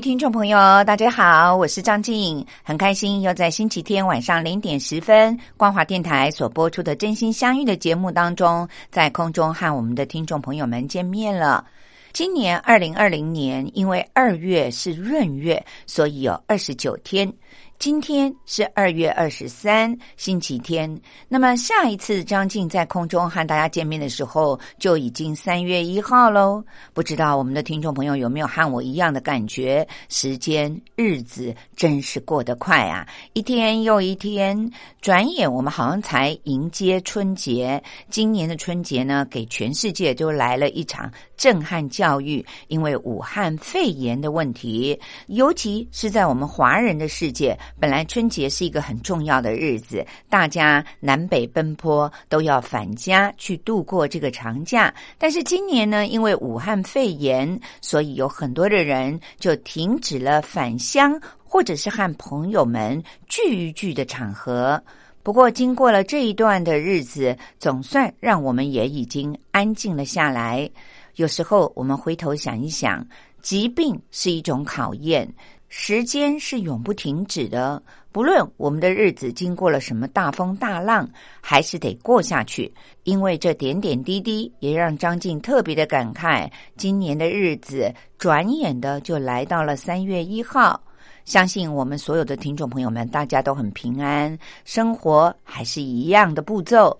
听众朋友，大家好，我是张静，很开心又在星期天晚上零点十分，光华电台所播出的《真心相遇》的节目当中，在空中和我们的听众朋友们见面了。今年二零二零年，因为二月是闰月，所以有二十九天。今天是二月二十三，星期天。那么下一次张静在空中和大家见面的时候，就已经三月一号喽。不知道我们的听众朋友有没有和我一样的感觉？时间日子真是过得快啊！一天又一天，转眼我们好像才迎接春节。今年的春节呢，给全世界都来了一场震撼教育，因为武汉肺炎的问题，尤其是在我们华人的世界。本来春节是一个很重要的日子，大家南北奔波都要返家去度过这个长假。但是今年呢，因为武汉肺炎，所以有很多的人就停止了返乡，或者是和朋友们聚一聚的场合。不过，经过了这一段的日子，总算让我们也已经安静了下来。有时候，我们回头想一想，疾病是一种考验。时间是永不停止的，不论我们的日子经过了什么大风大浪，还是得过下去。因为这点点滴滴，也让张静特别的感慨：今年的日子转眼的就来到了三月一号。相信我们所有的听众朋友们，大家都很平安，生活还是一样的步骤。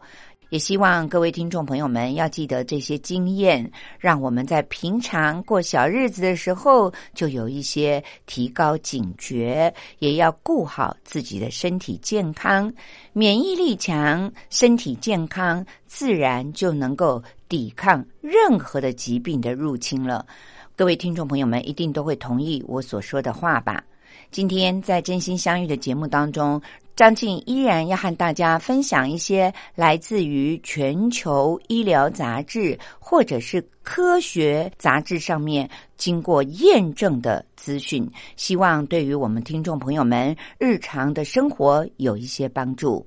也希望各位听众朋友们要记得这些经验，让我们在平常过小日子的时候就有一些提高警觉，也要顾好自己的身体健康，免疫力强，身体健康，自然就能够抵抗任何的疾病的入侵了。各位听众朋友们一定都会同意我所说的话吧？今天在真心相遇的节目当中。张静依然要和大家分享一些来自于全球医疗杂志或者是科学杂志上面经过验证的资讯，希望对于我们听众朋友们日常的生活有一些帮助。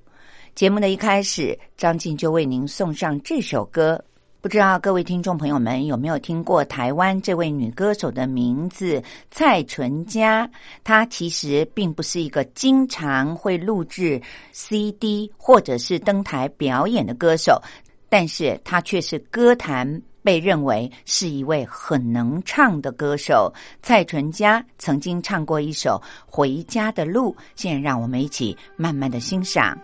节目的一开始，张静就为您送上这首歌。不知道各位听众朋友们有没有听过台湾这位女歌手的名字蔡淳佳？她其实并不是一个经常会录制 CD 或者是登台表演的歌手，但是她却是歌坛被认为是一位很能唱的歌手。蔡淳佳曾经唱过一首《回家的路》，现在让我们一起慢慢的欣赏。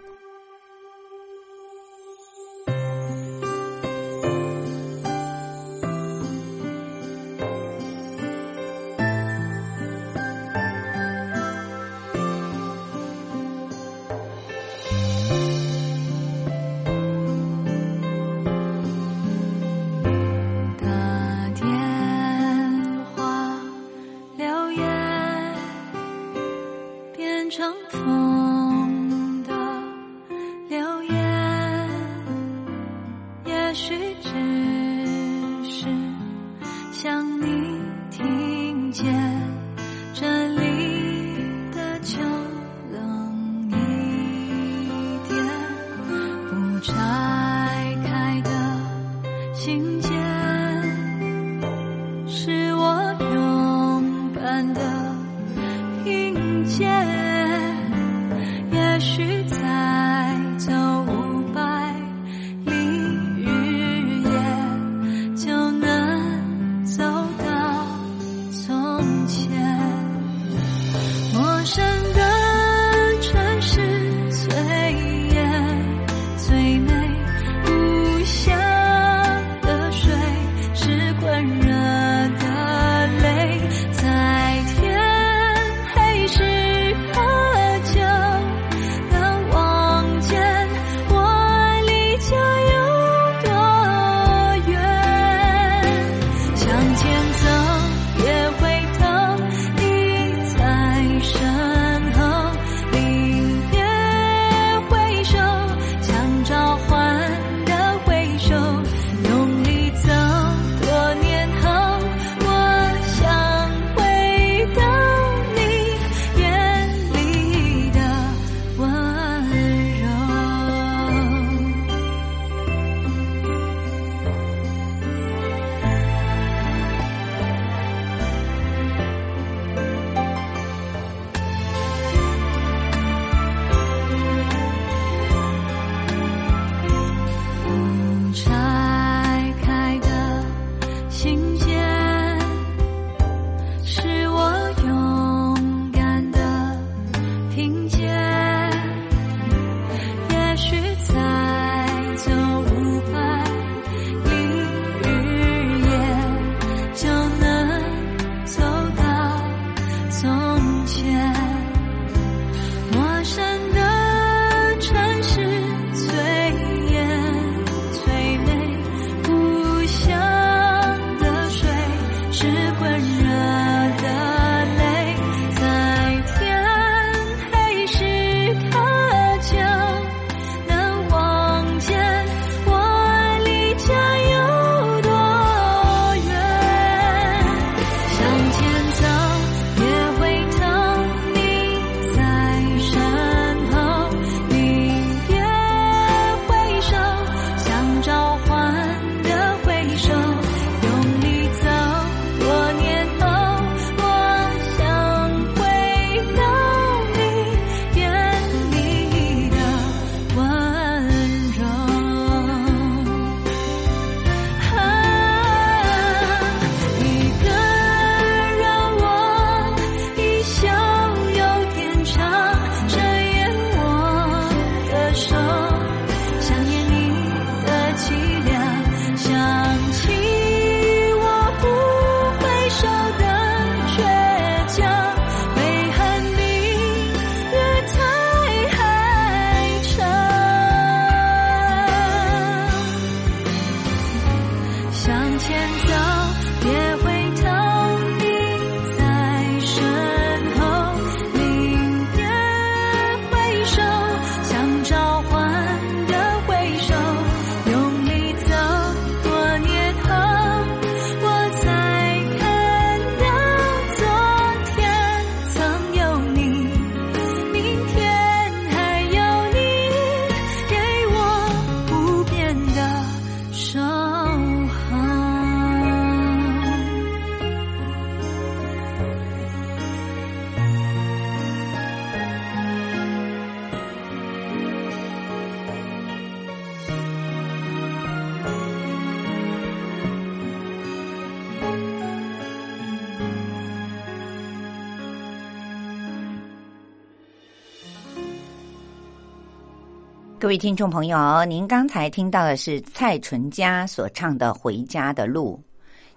各位听众朋友，您刚才听到的是蔡淳佳所唱的《回家的路》。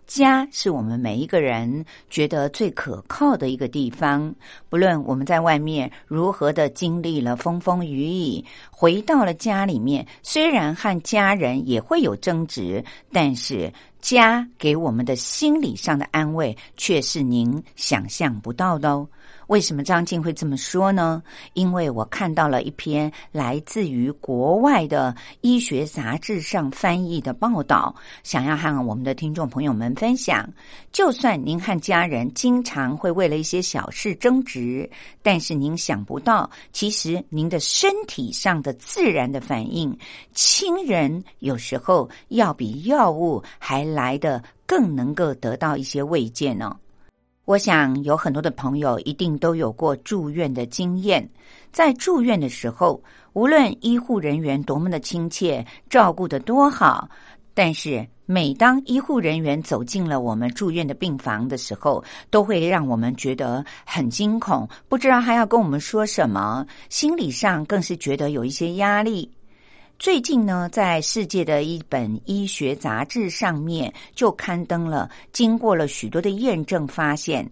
家是我们每一个人觉得最可靠的一个地方。不论我们在外面如何的经历了风风雨雨，回到了家里面，虽然和家人也会有争执，但是家给我们的心理上的安慰，却是您想象不到的哦。为什么张静会这么说呢？因为我看到了一篇来自于国外的医学杂志上翻译的报道，想要和我们的听众朋友们分享。就算您和家人经常会为了一些小事争执，但是您想不到，其实您的身体上的自然的反应，亲人有时候要比药物还来的更能够得到一些慰藉呢。我想有很多的朋友一定都有过住院的经验，在住院的时候，无论医护人员多么的亲切，照顾的多好，但是每当医护人员走进了我们住院的病房的时候，都会让我们觉得很惊恐，不知道他要跟我们说什么，心理上更是觉得有一些压力。最近呢，在世界的一本医学杂志上面就刊登了，经过了许多的验证，发现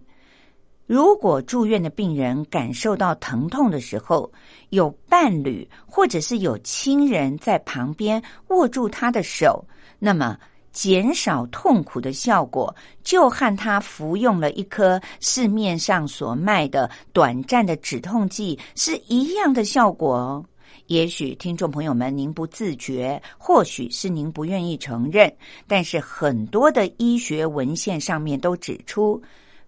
如果住院的病人感受到疼痛的时候，有伴侣或者是有亲人在旁边握住他的手，那么减少痛苦的效果，就和他服用了一颗市面上所卖的短暂的止痛剂是一样的效果哦。也许听众朋友们，您不自觉，或许是您不愿意承认，但是很多的医学文献上面都指出，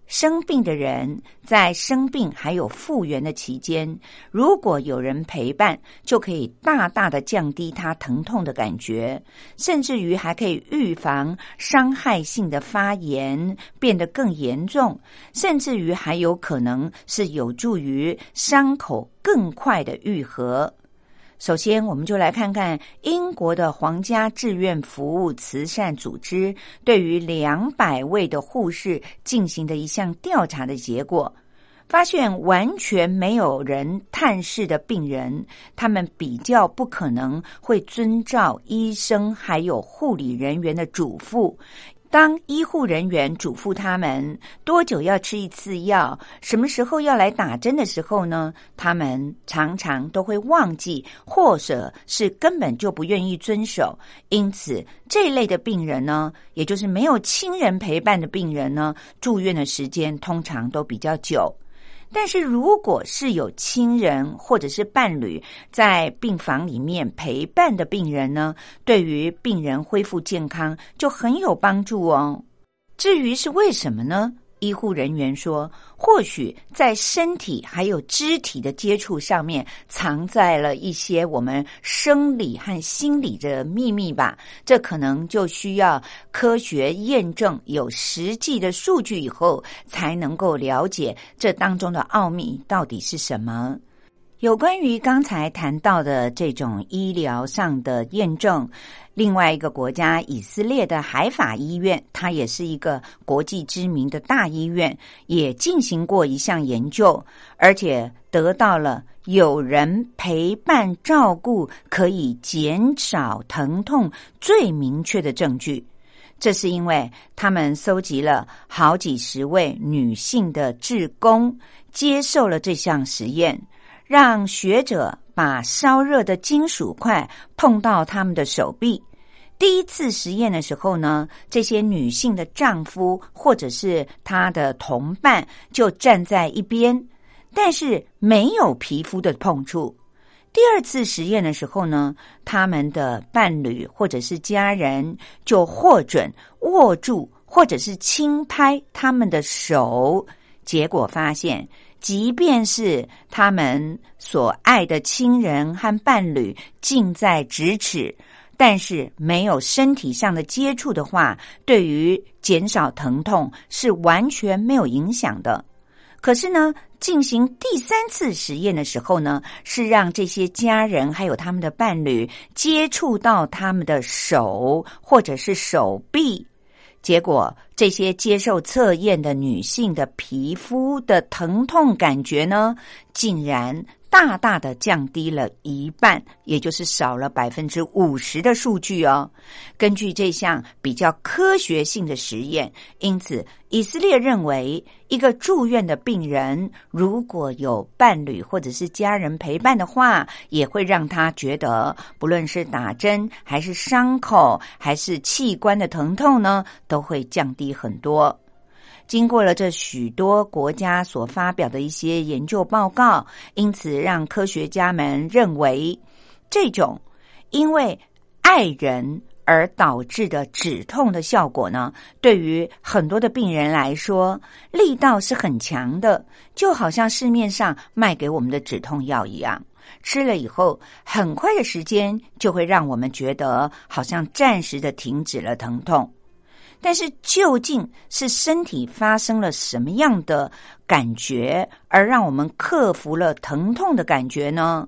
生病的人在生病还有复原的期间，如果有人陪伴，就可以大大的降低他疼痛的感觉，甚至于还可以预防伤害性的发炎变得更严重，甚至于还有可能是有助于伤口更快的愈合。首先，我们就来看看英国的皇家志愿服务慈善组织对于两百位的护士进行的一项调查的结果，发现完全没有人探视的病人，他们比较不可能会遵照医生还有护理人员的嘱咐。当医护人员嘱咐他们多久要吃一次药，什么时候要来打针的时候呢？他们常常都会忘记，或者是根本就不愿意遵守。因此，这类的病人呢，也就是没有亲人陪伴的病人呢，住院的时间通常都比较久。但是，如果是有亲人或者是伴侣在病房里面陪伴的病人呢，对于病人恢复健康就很有帮助哦。至于是为什么呢？医护人员说：“或许在身体还有肢体的接触上面，藏在了一些我们生理和心理的秘密吧。这可能就需要科学验证，有实际的数据以后，才能够了解这当中的奥秘到底是什么。”有关于刚才谈到的这种医疗上的验证。另外一个国家以色列的海法医院，它也是一个国际知名的大医院，也进行过一项研究，而且得到了有人陪伴照顾可以减少疼痛最明确的证据。这是因为他们搜集了好几十位女性的志工，接受了这项实验，让学者。把烧热的金属块碰到他们的手臂。第一次实验的时候呢，这些女性的丈夫或者是她的同伴就站在一边，但是没有皮肤的碰触。第二次实验的时候呢，他们的伴侣或者是家人就获准握住或者是轻拍他们的手，结果发现。即便是他们所爱的亲人和伴侣近在咫尺，但是没有身体上的接触的话，对于减少疼痛是完全没有影响的。可是呢，进行第三次实验的时候呢，是让这些家人还有他们的伴侣接触到他们的手或者是手臂。结果，这些接受测验的女性的皮肤的疼痛感觉呢，竟然大大的降低了一半，也就是少了百分之五十的数据哦。根据这项比较科学性的实验，因此以色列认为，一个住院的病人如果有伴侣或者是家人陪伴的话，也会让他觉得，不论是打针还是伤口还是器官的疼痛呢，都会降低很多。经过了这许多国家所发表的一些研究报告，因此让科学家们认为，这种因为爱人而导致的止痛的效果呢，对于很多的病人来说，力道是很强的，就好像市面上卖给我们的止痛药一样，吃了以后，很快的时间就会让我们觉得好像暂时的停止了疼痛。但是究竟是身体发生了什么样的感觉，而让我们克服了疼痛的感觉呢？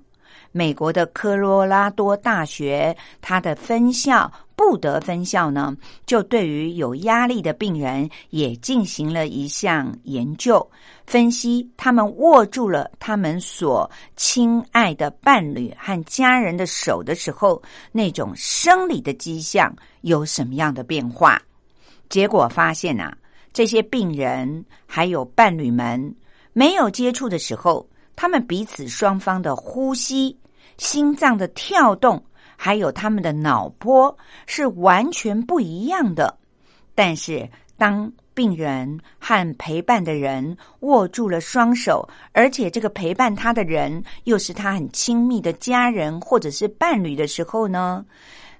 美国的科罗拉多大学它的分校布德分校呢，就对于有压力的病人也进行了一项研究，分析他们握住了他们所亲爱的伴侣和家人的手的时候，那种生理的迹象有什么样的变化。结果发现啊，这些病人还有伴侣们没有接触的时候，他们彼此双方的呼吸、心脏的跳动，还有他们的脑波是完全不一样的。但是，当病人和陪伴的人握住了双手，而且这个陪伴他的人又是他很亲密的家人或者是伴侣的时候呢？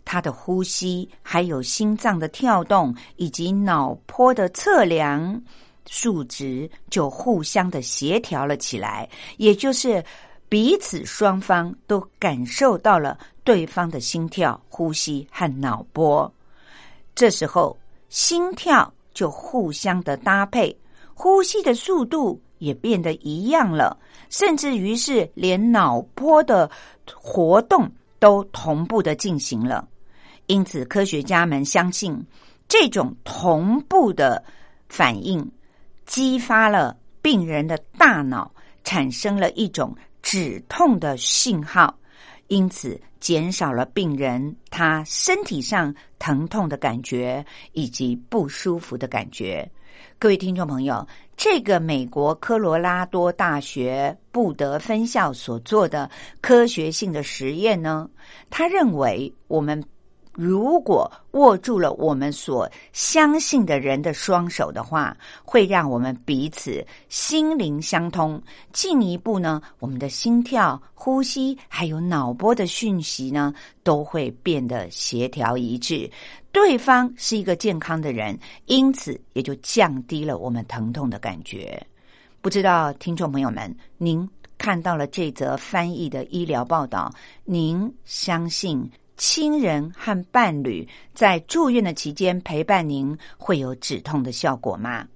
他的呼吸，还有心脏的跳动，以及脑波的测量数值，就互相的协调了起来。也就是彼此双方都感受到了对方的心跳、呼吸和脑波。这时候，心跳就互相的搭配，呼吸的速度也变得一样了，甚至于是连脑波的活动都同步的进行了。因此，科学家们相信，这种同步的反应激发了病人的大脑，产生了一种止痛的信号，因此减少了病人他身体上疼痛的感觉以及不舒服的感觉。各位听众朋友，这个美国科罗拉多大学布德分校所做的科学性的实验呢，他认为我们。如果握住了我们所相信的人的双手的话，会让我们彼此心灵相通。进一步呢，我们的心跳、呼吸还有脑波的讯息呢，都会变得协调一致。对方是一个健康的人，因此也就降低了我们疼痛的感觉。不知道听众朋友们，您看到了这则翻译的医疗报道，您相信？亲人和伴侣在住院的期间陪伴您，会有止痛的效果吗？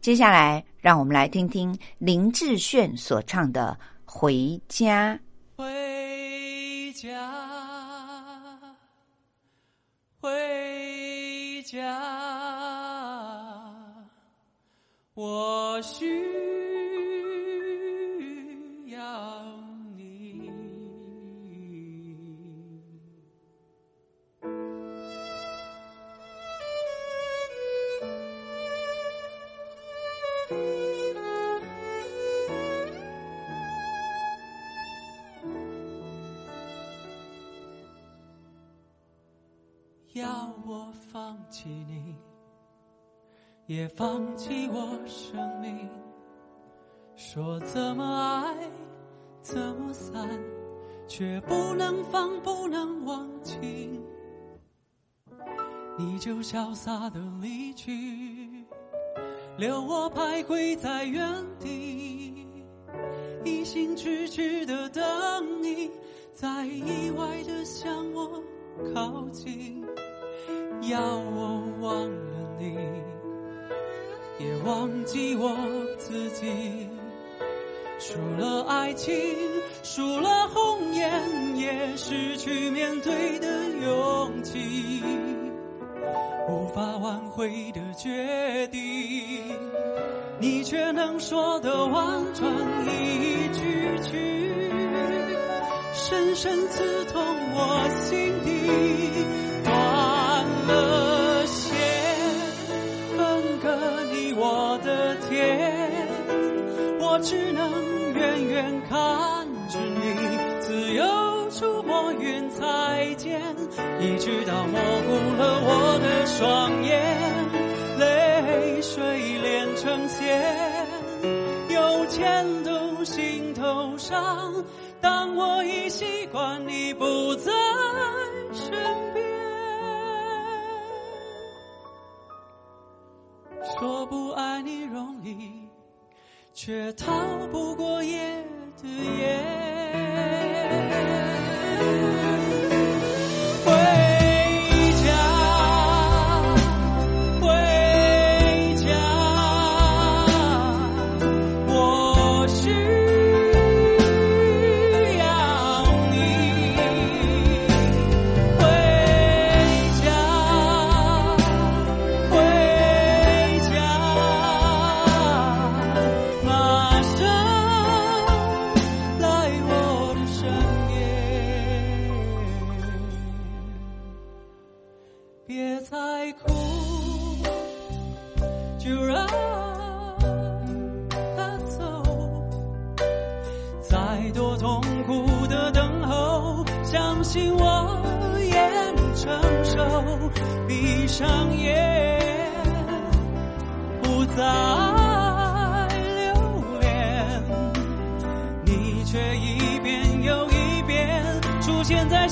接下来，让我们来听听林志炫所唱的《回家》。回家，回家，我需。也放弃我生命。说怎么爱，怎么散，却不能放，不能忘情。你就潇洒的离去，留我徘徊在原地，一心痴痴的等你，在意外的向我靠近。要我忘了你，也忘记我自己。输了爱情，输了红颜，也失去面对的勇气。无法挽回的决定，你却能说得婉转一句句，深深刺痛我心底，断了我只能远远看着你，自由触摸云彩间，一直到模糊了我的双眼，泪水连成线，又牵动心头伤。当我已习惯你不在身边，说不爱你容易，却逃不过夜的夜。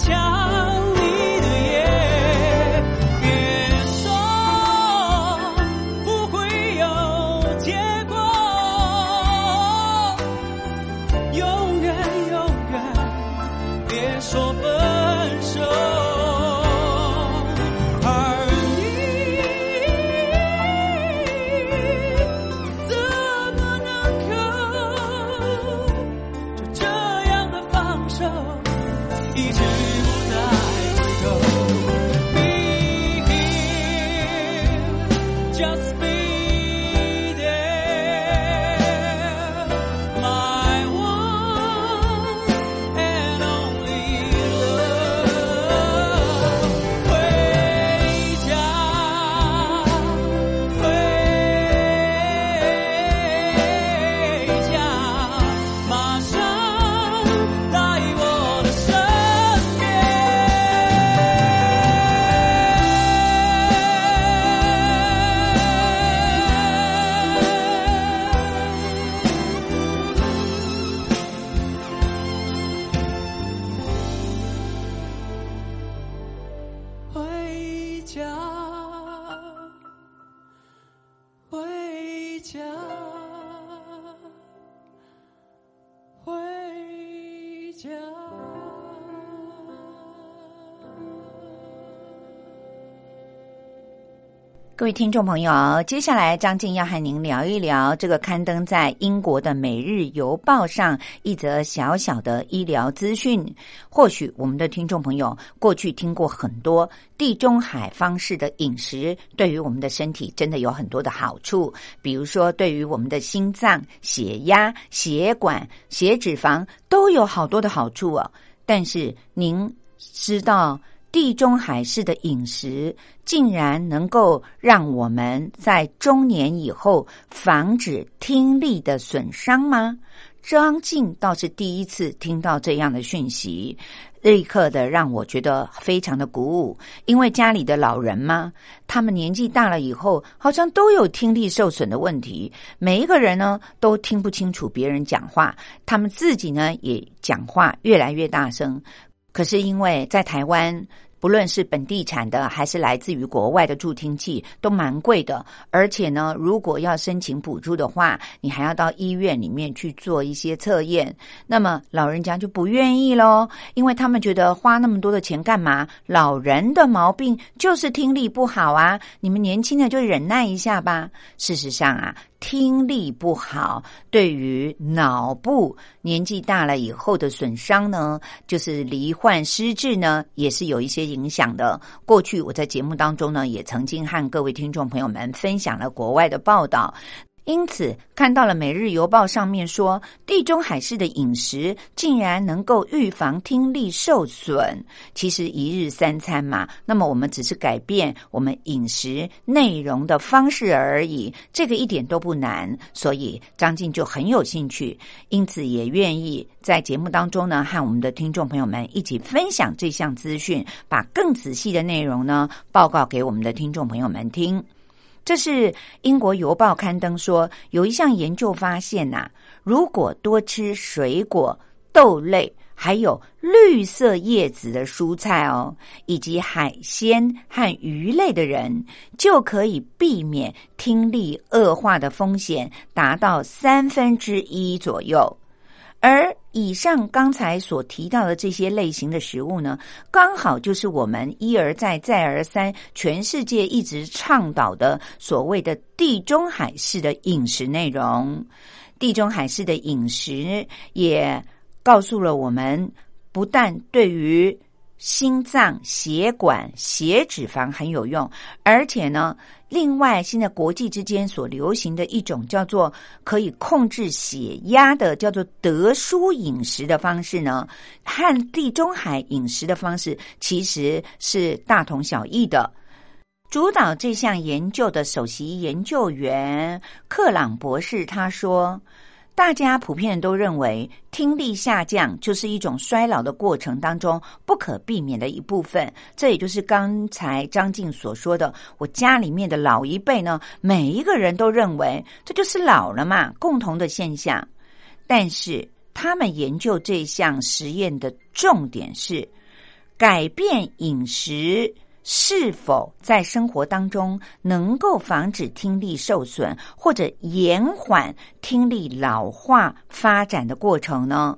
现各位听众朋友，接下来张静要和您聊一聊这个刊登在英国的《每日邮报》上一则小小的医疗资讯。或许我们的听众朋友过去听过很多地中海方式的饮食，对于我们的身体真的有很多的好处，比如说对于我们的心脏、血压、血管、血脂肪都有好多的好处哦。但是您知道？地中海式的饮食竟然能够让我们在中年以后防止听力的损伤吗？张静倒是第一次听到这样的讯息，立刻的让我觉得非常的鼓舞。因为家里的老人嘛，他们年纪大了以后，好像都有听力受损的问题。每一个人呢，都听不清楚别人讲话，他们自己呢也讲话越来越大声。可是因为在台湾。不论是本地产的，还是来自于国外的助听器，都蛮贵的。而且呢，如果要申请补助的话，你还要到医院里面去做一些测验。那么老人家就不愿意喽，因为他们觉得花那么多的钱干嘛？老人的毛病就是听力不好啊，你们年轻的就忍耐一下吧。事实上啊。听力不好，对于脑部年纪大了以后的损伤呢，就是罹患失智呢，也是有一些影响的。过去我在节目当中呢，也曾经和各位听众朋友们分享了国外的报道。因此，看到了《每日邮报》上面说，地中海式的饮食竟然能够预防听力受损。其实一日三餐嘛，那么我们只是改变我们饮食内容的方式而已，这个一点都不难。所以张静就很有兴趣，因此也愿意在节目当中呢，和我们的听众朋友们一起分享这项资讯，把更仔细的内容呢报告给我们的听众朋友们听。这是英国邮报刊登说，有一项研究发现呐，如果多吃水果、豆类，还有绿色叶子的蔬菜哦，以及海鲜和鱼类的人，就可以避免听力恶化的风险，达到三分之一左右。而以上刚才所提到的这些类型的食物呢，刚好就是我们一而再、再而三，全世界一直倡导的所谓的地中海式的饮食内容。地中海式的饮食也告诉了我们，不但对于心脏、血管、血脂肪很有用，而且呢。另外，现在国际之间所流行的一种叫做可以控制血压的，叫做德舒饮食的方式呢，和地中海饮食的方式其实是大同小异的。主导这项研究的首席研究员克朗博士他说。大家普遍都认为，听力下降就是一种衰老的过程当中不可避免的一部分。这也就是刚才张静所说的，我家里面的老一辈呢，每一个人都认为这就是老了嘛，共同的现象。但是他们研究这项实验的重点是改变饮食。是否在生活当中能够防止听力受损，或者延缓听力老化发展的过程呢？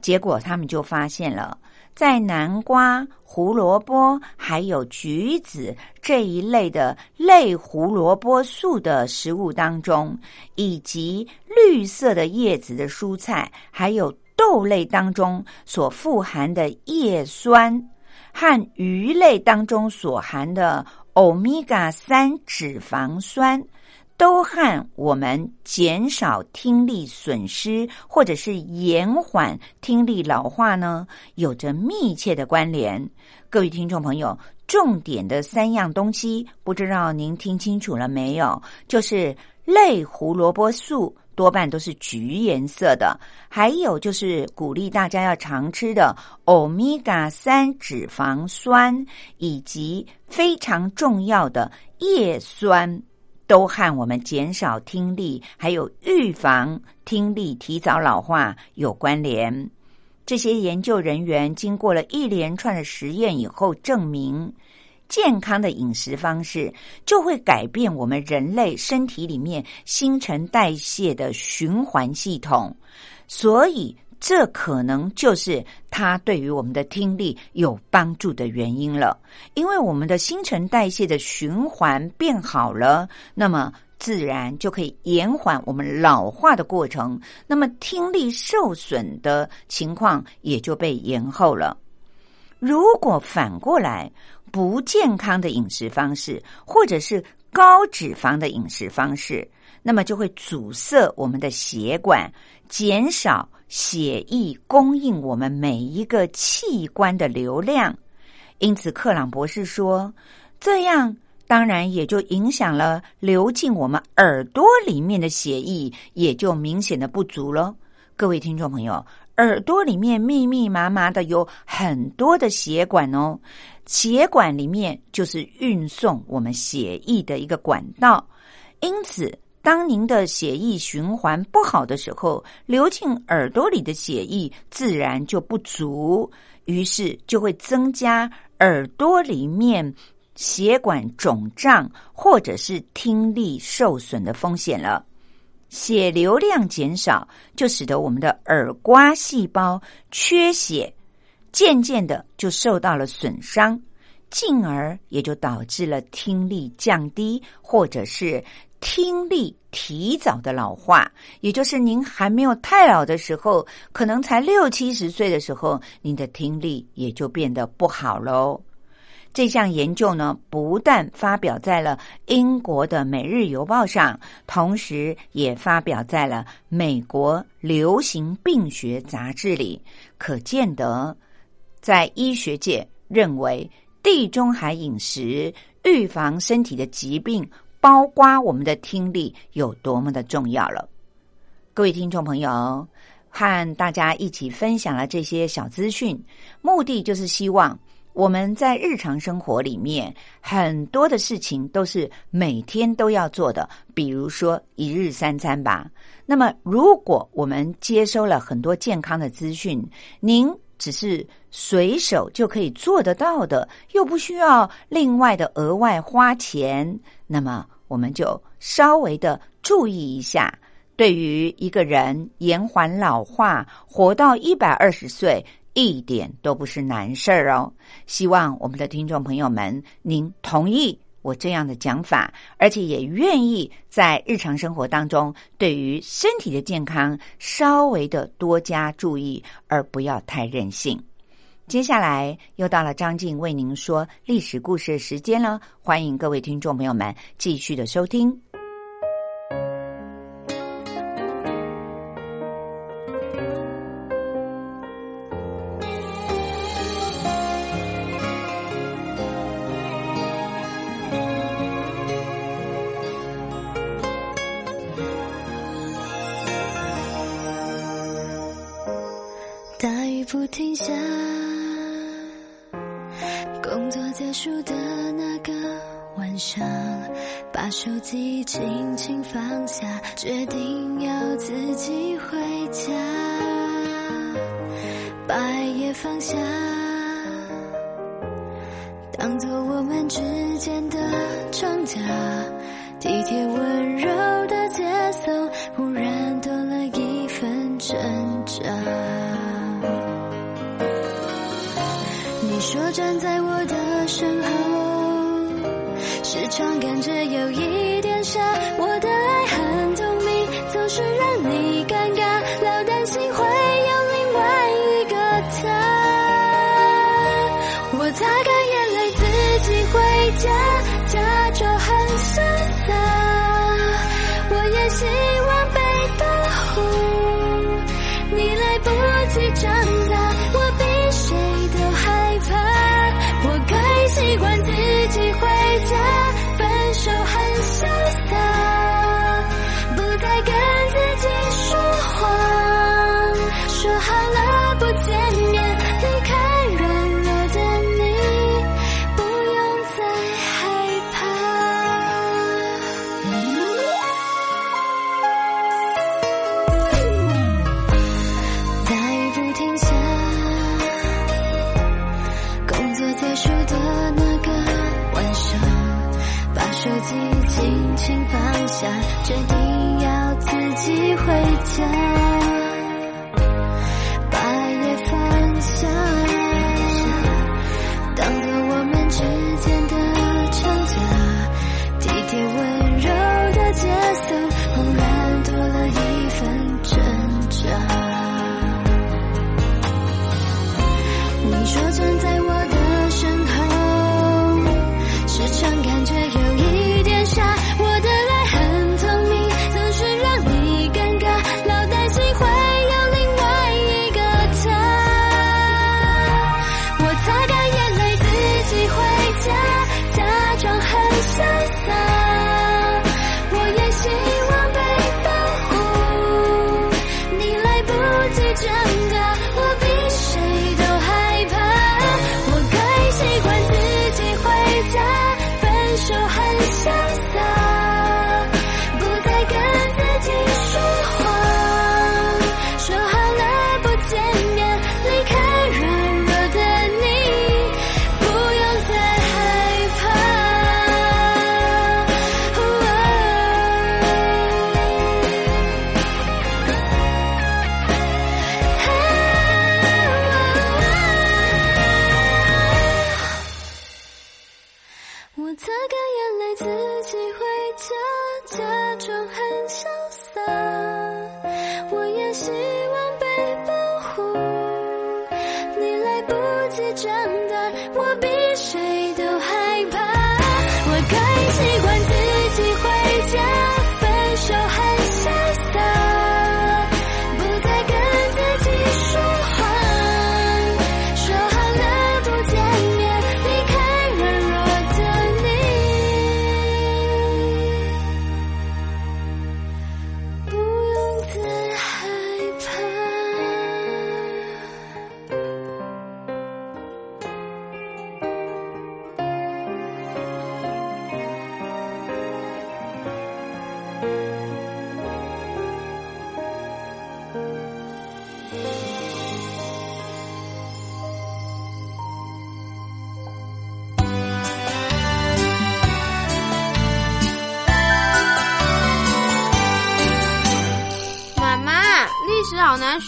结果他们就发现了，在南瓜、胡萝卜还有橘子这一类的类胡萝卜素的食物当中，以及绿色的叶子的蔬菜，还有豆类当中所富含的叶酸。和鱼类当中所含的欧米伽三脂肪酸，都和我们减少听力损失或者是延缓听力老化呢，有着密切的关联。各位听众朋友，重点的三样东西，不知道您听清楚了没有？就是类胡萝卜素。多半都是橘颜色的，还有就是鼓励大家要常吃的欧米伽三脂肪酸，以及非常重要的叶酸，都和我们减少听力还有预防听力提早老化有关联。这些研究人员经过了一连串的实验以后，证明。健康的饮食方式就会改变我们人类身体里面新陈代谢的循环系统，所以这可能就是它对于我们的听力有帮助的原因了。因为我们的新陈代谢的循环变好了，那么自然就可以延缓我们老化的过程，那么听力受损的情况也就被延后了。如果反过来，不健康的饮食方式，或者是高脂肪的饮食方式，那么就会阻塞我们的血管，减少血液供应我们每一个器官的流量。因此，克朗博士说，这样当然也就影响了流进我们耳朵里面的血液，也就明显的不足了。各位听众朋友。耳朵里面密密麻麻的有很多的血管哦，血管里面就是运送我们血液的一个管道。因此，当您的血液循环不好的时候，流进耳朵里的血液自然就不足，于是就会增加耳朵里面血管肿胀或者是听力受损的风险了。血流量减少，就使得我们的耳瓜细胞缺血，渐渐的就受到了损伤，进而也就导致了听力降低，或者是听力提早的老化。也就是您还没有太老的时候，可能才六七十岁的时候，您的听力也就变得不好喽。这项研究呢，不但发表在了英国的《每日邮报》上，同时也发表在了美国流行病学杂志里。可见得，在医学界认为，地中海饮食预防身体的疾病，包括我们的听力，有多么的重要了。各位听众朋友。和大家一起分享了这些小资讯，目的就是希望我们在日常生活里面很多的事情都是每天都要做的，比如说一日三餐吧。那么，如果我们接收了很多健康的资讯，您只是随手就可以做得到的，又不需要另外的额外花钱，那么我们就稍微的注意一下。对于一个人延缓老化，活到一百二十岁，一点都不是难事儿哦。希望我们的听众朋友们，您同意我这样的讲法，而且也愿意在日常生活当中，对于身体的健康稍微的多加注意，而不要太任性。接下来又到了张静为您说历史故事的时间了，欢迎各位听众朋友们继续的收听。不停下，工作结束的那个晚上，把手机轻轻放下，决定要自己回家。把也放下，我擦干眼泪自己回家假装很潇洒。我也是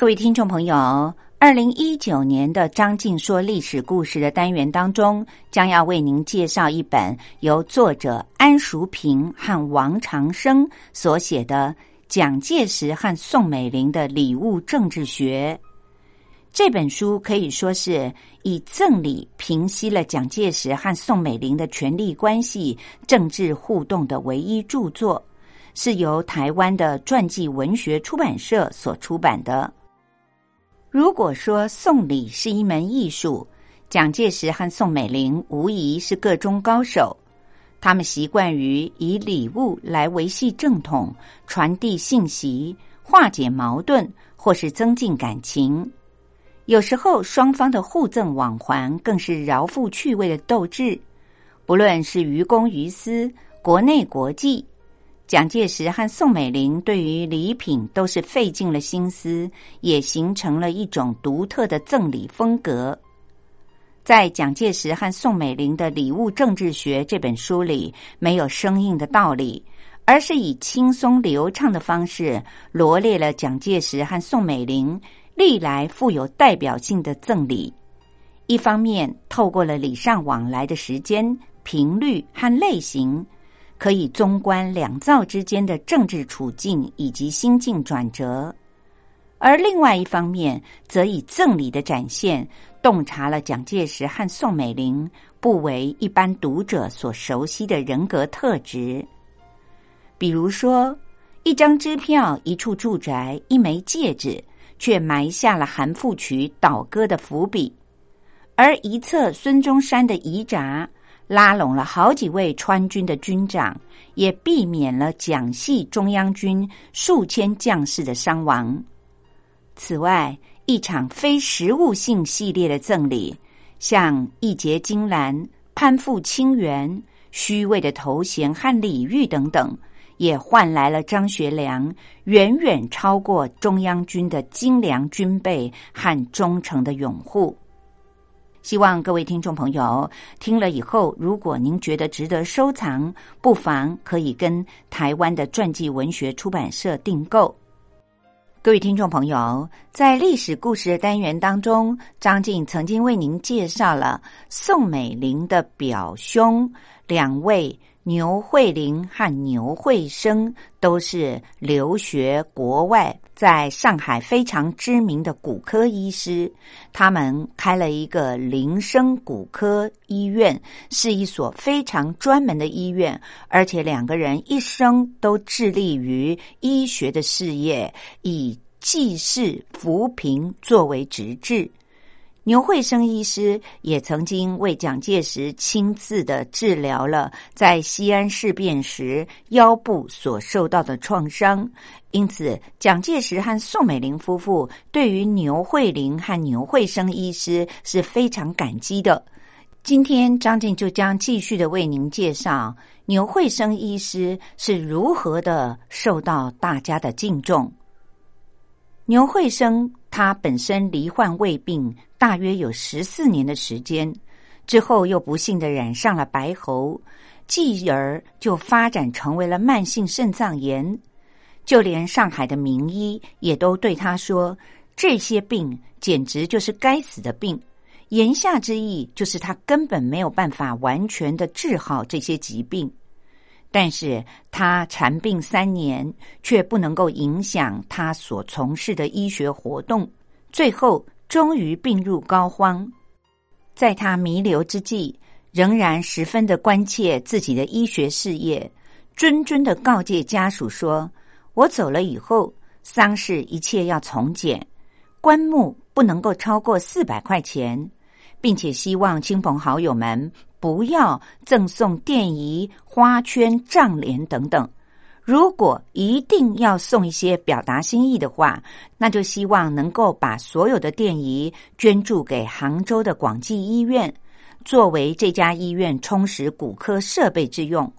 各位听众朋友，二零一九年的张静说历史故事的单元当中，将要为您介绍一本由作者安淑平和王长生所写的《蒋介石和宋美龄的礼物政治学》。这本书可以说是以赠礼平息了蒋介石和宋美龄的权力关系、政治互动的唯一著作，是由台湾的传记文学出版社所出版的。如果说送礼是一门艺术，蒋介石和宋美龄无疑是个中高手。他们习惯于以礼物来维系正统、传递信息、化解矛盾，或是增进感情。有时候，双方的互赠往还更是饶富趣味的斗志。不论是于公于私，国内国际。蒋介石和宋美龄对于礼品都是费尽了心思，也形成了一种独特的赠礼风格。在《蒋介石和宋美龄的礼物政治学》这本书里，没有生硬的道理，而是以轻松流畅的方式罗列了蒋介石和宋美龄历来富有代表性的赠礼。一方面，透过了礼尚往来的时间、频率和类型。可以综观两造之间的政治处境以及心境转折，而另外一方面，则以赠礼的展现，洞察了蒋介石和宋美龄不为一般读者所熟悉的人格特质。比如说，一张支票、一处住宅、一枚戒指，却埋下了韩复渠倒戈的伏笔；而一侧孙中山的遗札。拉拢了好几位川军的军长，也避免了蒋系中央军数千将士的伤亡。此外，一场非实物性系列的赠礼，像义结金兰、攀附清源、虚伪的头衔和礼遇等等，也换来了张学良远远超过中央军的精良军备和忠诚的拥护。希望各位听众朋友听了以后，如果您觉得值得收藏，不妨可以跟台湾的传记文学出版社订购。各位听众朋友，在历史故事的单元当中，张静曾经为您介绍了宋美龄的表兄两位。牛慧玲和牛惠生都是留学国外，在上海非常知名的骨科医师。他们开了一个林生骨科医院，是一所非常专门的医院，而且两个人一生都致力于医学的事业，以济世扶贫作为直至。牛惠生医师也曾经为蒋介石亲自的治疗了在西安事变时腰部所受到的创伤，因此蒋介石和宋美龄夫妇对于牛惠玲和牛惠生医师是非常感激的。今天张静就将继续的为您介绍牛惠生医师是如何的受到大家的敬重。牛惠生。他本身罹患胃病，大约有十四年的时间，之后又不幸的染上了白喉，继而就发展成为了慢性肾脏炎。就连上海的名医也都对他说：“这些病简直就是该死的病。”言下之意就是他根本没有办法完全的治好这些疾病。但是他缠病三年，却不能够影响他所从事的医学活动，最后终于病入膏肓。在他弥留之际，仍然十分的关切自己的医学事业，谆谆的告诫家属说：“我走了以后，丧事一切要从简，棺木不能够超过四百块钱，并且希望亲朋好友们不要赠送电仪、花圈、帐帘等等。如果一定要送一些表达心意的话，那就希望能够把所有的电仪捐助给杭州的广济医院，作为这家医院充实骨科设备之用。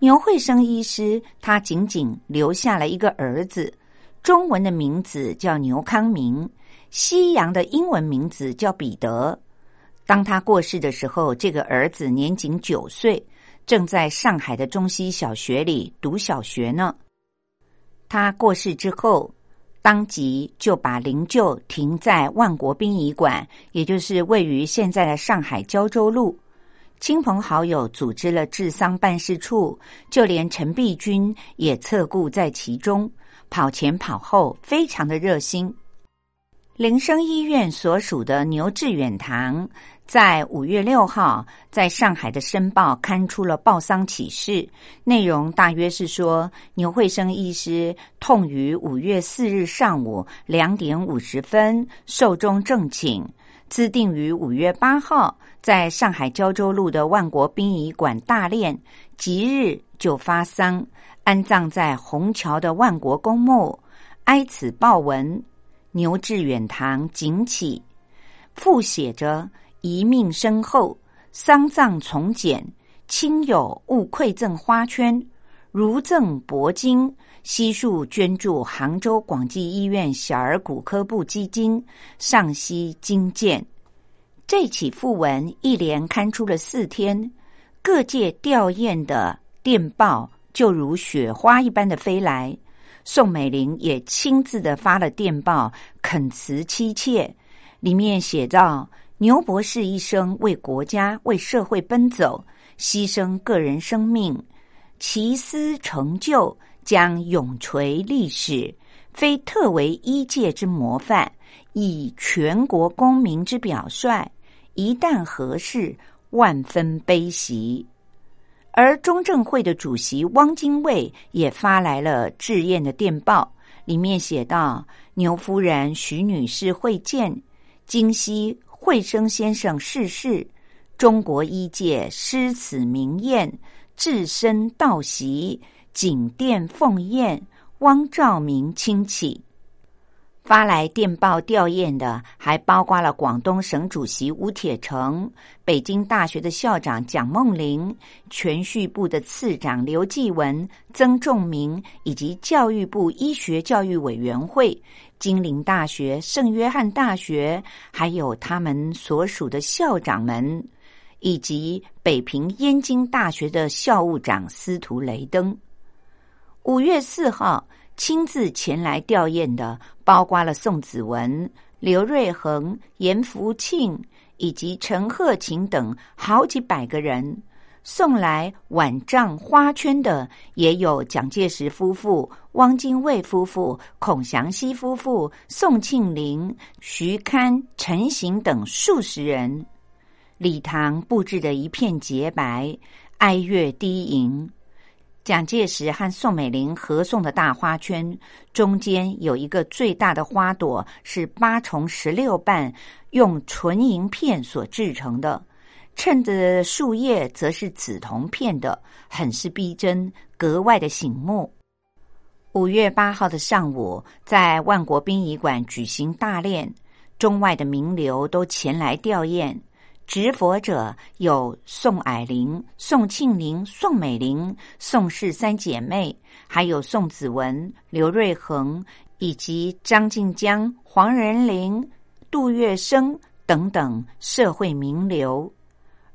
牛惠生医师他仅仅留下了一个儿子，中文的名字叫牛康明，西洋的英文名字叫彼得。当他过世的时候，这个儿子年仅九岁，正在上海的中西小学里读小学呢。他过世之后，当即就把灵柩停在万国殡仪馆，也就是位于现在的上海胶州路。亲朋好友组织了治丧办事处，就连陈璧君也侧顾在其中，跑前跑后，非常的热心。灵生医院所属的牛志远堂，在五月六号在上海的《申报》刊出了报丧启事，内容大约是说，牛惠生医师痛于五月四日上午两点五十分寿终正寝。自定于五月八号，在上海胶州路的万国殡仪馆大殓，即日就发丧，安葬在虹桥的万国公墓。哀此报文，牛致远堂景起，附写着遗命身后，丧葬从简，亲友勿馈赠花圈，如赠铂金。悉数捐助杭州广济医院小儿骨科部基金，上悉金鉴。这起讣文一连刊出了四天，各界吊唁的电报就如雪花一般的飞来。宋美龄也亲自的发了电报恳辞妻妾，里面写道：“牛博士一生为国家为社会奔走，牺牲个人生命，其思成就。”将永垂历史，非特为一界之模范，以全国公民之表率。一旦合适，万分悲喜。而中正会的主席汪精卫也发来了致唁的电报，里面写道：“牛夫人、徐女士会见，今夕惠生先生逝世，中国医界诗词明宴，至深道席。”景殿奉宴，汪兆铭亲启。发来电报吊唁的，还包括了广东省主席吴铁城、北京大学的校长蒋梦麟、全序部的次长刘继文、曾仲明，以及教育部医学教育委员会、金陵大学、圣约翰大学，还有他们所属的校长们，以及北平燕京大学的校务长司徒雷登。五月四号，亲自前来吊唁的，包括了宋子文、刘瑞恒、严福庆以及陈鹤琴等好几百个人。送来碗帐花圈的，也有蒋介石夫妇、汪精卫夫妇、孔祥熙夫妇、宋庆龄、徐堪、陈行等数十人。礼堂布置的一片洁白，哀乐低吟。蒋介石和宋美龄合送的大花圈，中间有一个最大的花朵，是八重十六瓣，用纯银片所制成的；衬的树叶则是紫铜片的，很是逼真，格外的醒目。五月八号的上午，在万国殡仪馆举行大殓，中外的名流都前来吊唁。执佛者有宋霭龄、宋庆龄、宋美龄、宋氏三姐妹，还有宋子文、刘瑞恒，以及张静江、黄仁霖、杜月笙等等社会名流。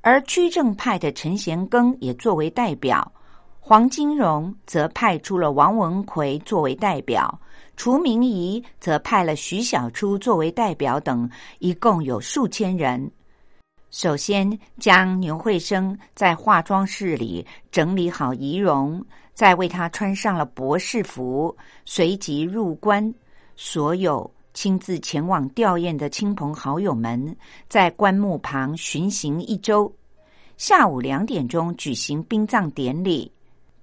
而居正派的陈贤庚也作为代表，黄金荣则派出了王文奎作为代表，除明仪则派了徐小初作为代表等，一共有数千人。首先，将牛惠生在化妆室里整理好仪容，再为他穿上了博士服，随即入关。所有亲自前往吊唁的亲朋好友们，在棺木旁巡行一周。下午两点钟举行殡葬典礼，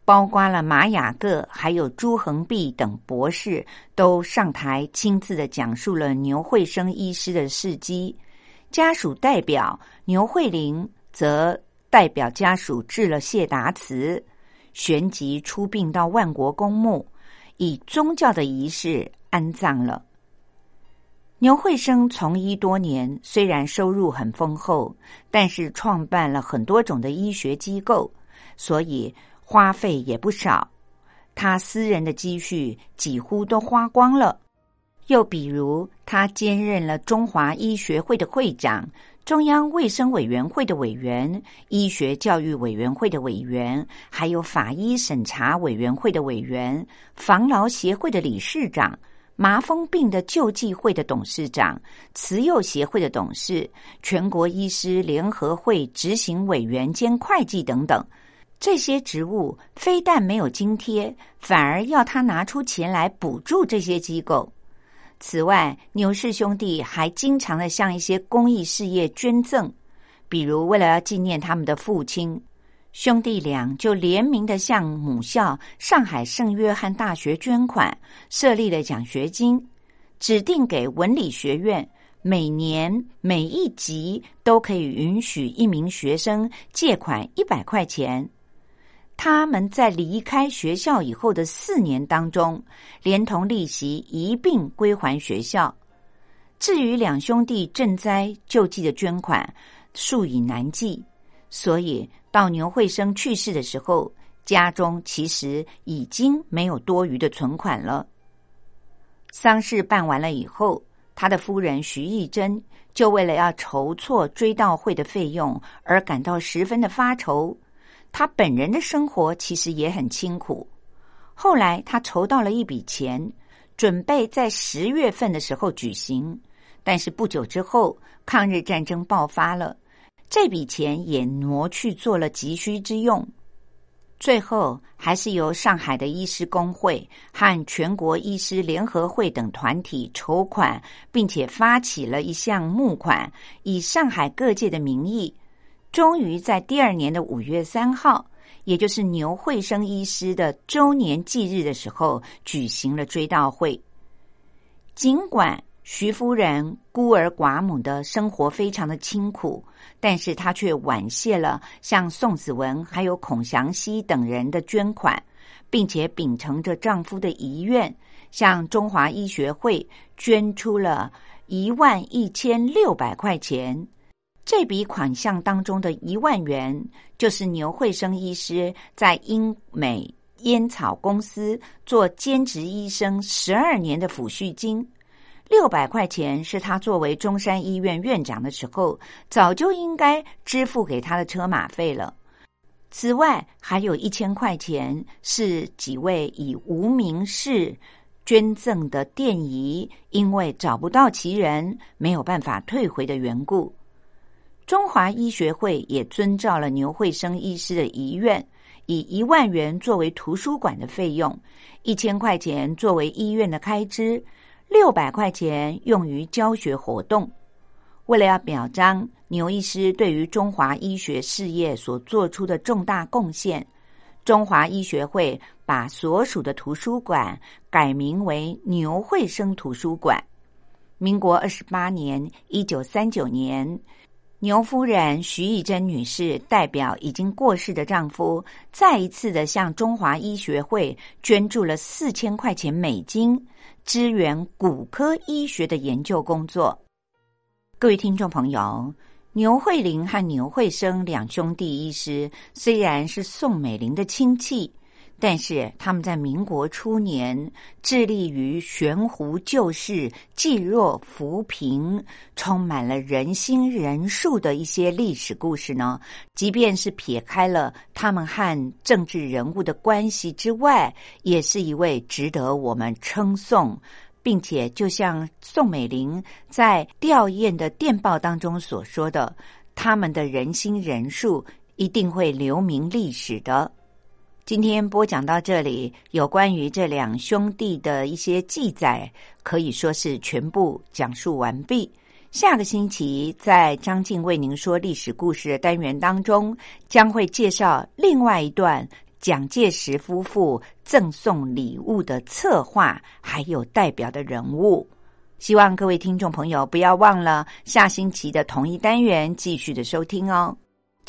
包括了马雅各还有朱恒弼等博士，都上台亲自的讲述了牛惠生医师的事迹。家属代表牛惠玲则代表家属致了谢达词，旋即出殡到万国公墓，以宗教的仪式安葬了。牛惠生从医多年，虽然收入很丰厚，但是创办了很多种的医学机构，所以。花费也不少，他私人的积蓄几乎都花光了。又比如，他兼任了中华医学会的会长、中央卫生委员会的委员、医学教育委员会的委员，还有法医审查委员会的委员、防劳协会的理事长、麻风病的救济会的董事长、慈幼协会的董事、全国医师联合会执行委员兼会计等等。这些职务非但没有津贴，反而要他拿出钱来补助这些机构。此外，牛氏兄弟还经常的向一些公益事业捐赠，比如为了要纪念他们的父亲，兄弟俩就联名的向母校上海圣约翰大学捐款，设立了奖学金，指定给文理学院，每年每一级都可以允许一名学生借款一百块钱。他们在离开学校以后的四年当中，连同利息一并归还学校。至于两兄弟赈灾救济的捐款，数以难计，所以到牛惠生去世的时候，家中其实已经没有多余的存款了。丧事办完了以后，他的夫人徐义珍就为了要筹措追悼会的费用而感到十分的发愁。他本人的生活其实也很清苦。后来他筹到了一笔钱，准备在十月份的时候举行。但是不久之后，抗日战争爆发了，这笔钱也挪去做了急需之用。最后还是由上海的医师工会和全国医师联合会等团体筹款，并且发起了一项募款，以上海各界的名义。终于在第二年的五月三号，也就是牛惠生医师的周年忌日的时候，举行了追悼会。尽管徐夫人孤儿寡母的生活非常的清苦，但是她却婉谢了像宋子文还有孔祥熙等人的捐款，并且秉承着丈夫的遗愿，向中华医学会捐出了一万一千六百块钱。这笔款项当中的一万元，就是牛惠生医师在英美烟草公司做兼职医生十二年的抚恤金；六百块钱是他作为中山医院院长的时候，早就应该支付给他的车马费了。此外，还有一千块钱是几位以无名氏捐赠的电仪，因为找不到其人，没有办法退回的缘故。中华医学会也遵照了牛惠生医师的遗愿，以一万元作为图书馆的费用，一千块钱作为医院的开支，六百块钱用于教学活动。为了要表彰牛医师对于中华医学事业所做出的重大贡献，中华医学会把所属的图书馆改名为牛惠生图书馆。民国二十八年（一九三九年）。牛夫人徐义珍女士代表已经过世的丈夫，再一次的向中华医学会捐助了四千块钱美金，支援骨科医学的研究工作。各位听众朋友，牛慧玲和牛慧生两兄弟医师虽然是宋美龄的亲戚。但是他们在民国初年致力于悬壶救世、济弱扶贫，充满了人心人术的一些历史故事呢。即便是撇开了他们和政治人物的关系之外，也是一位值得我们称颂，并且就像宋美龄在吊唁的电报当中所说的，他们的人心人术一定会留名历史的。今天播讲到这里，有关于这两兄弟的一些记载，可以说是全部讲述完毕。下个星期，在张静为您说历史故事的单元当中，将会介绍另外一段蒋介石夫妇赠送礼物的策划，还有代表的人物。希望各位听众朋友不要忘了下星期的同一单元继续的收听哦。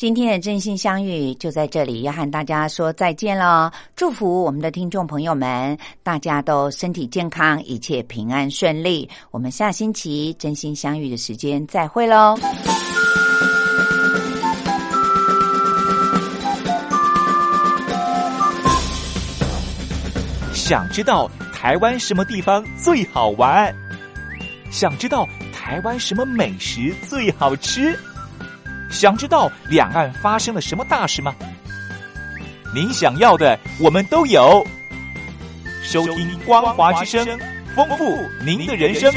今天的真心相遇就在这里，要和大家说再见了。祝福我们的听众朋友们，大家都身体健康，一切平安顺利。我们下星期真心相遇的时间再会喽。想知道台湾什么地方最好玩？想知道台湾什么美食最好吃？想知道两岸发生了什么大事吗？您想要的，我们都有。收听光华之声，丰富您的人生。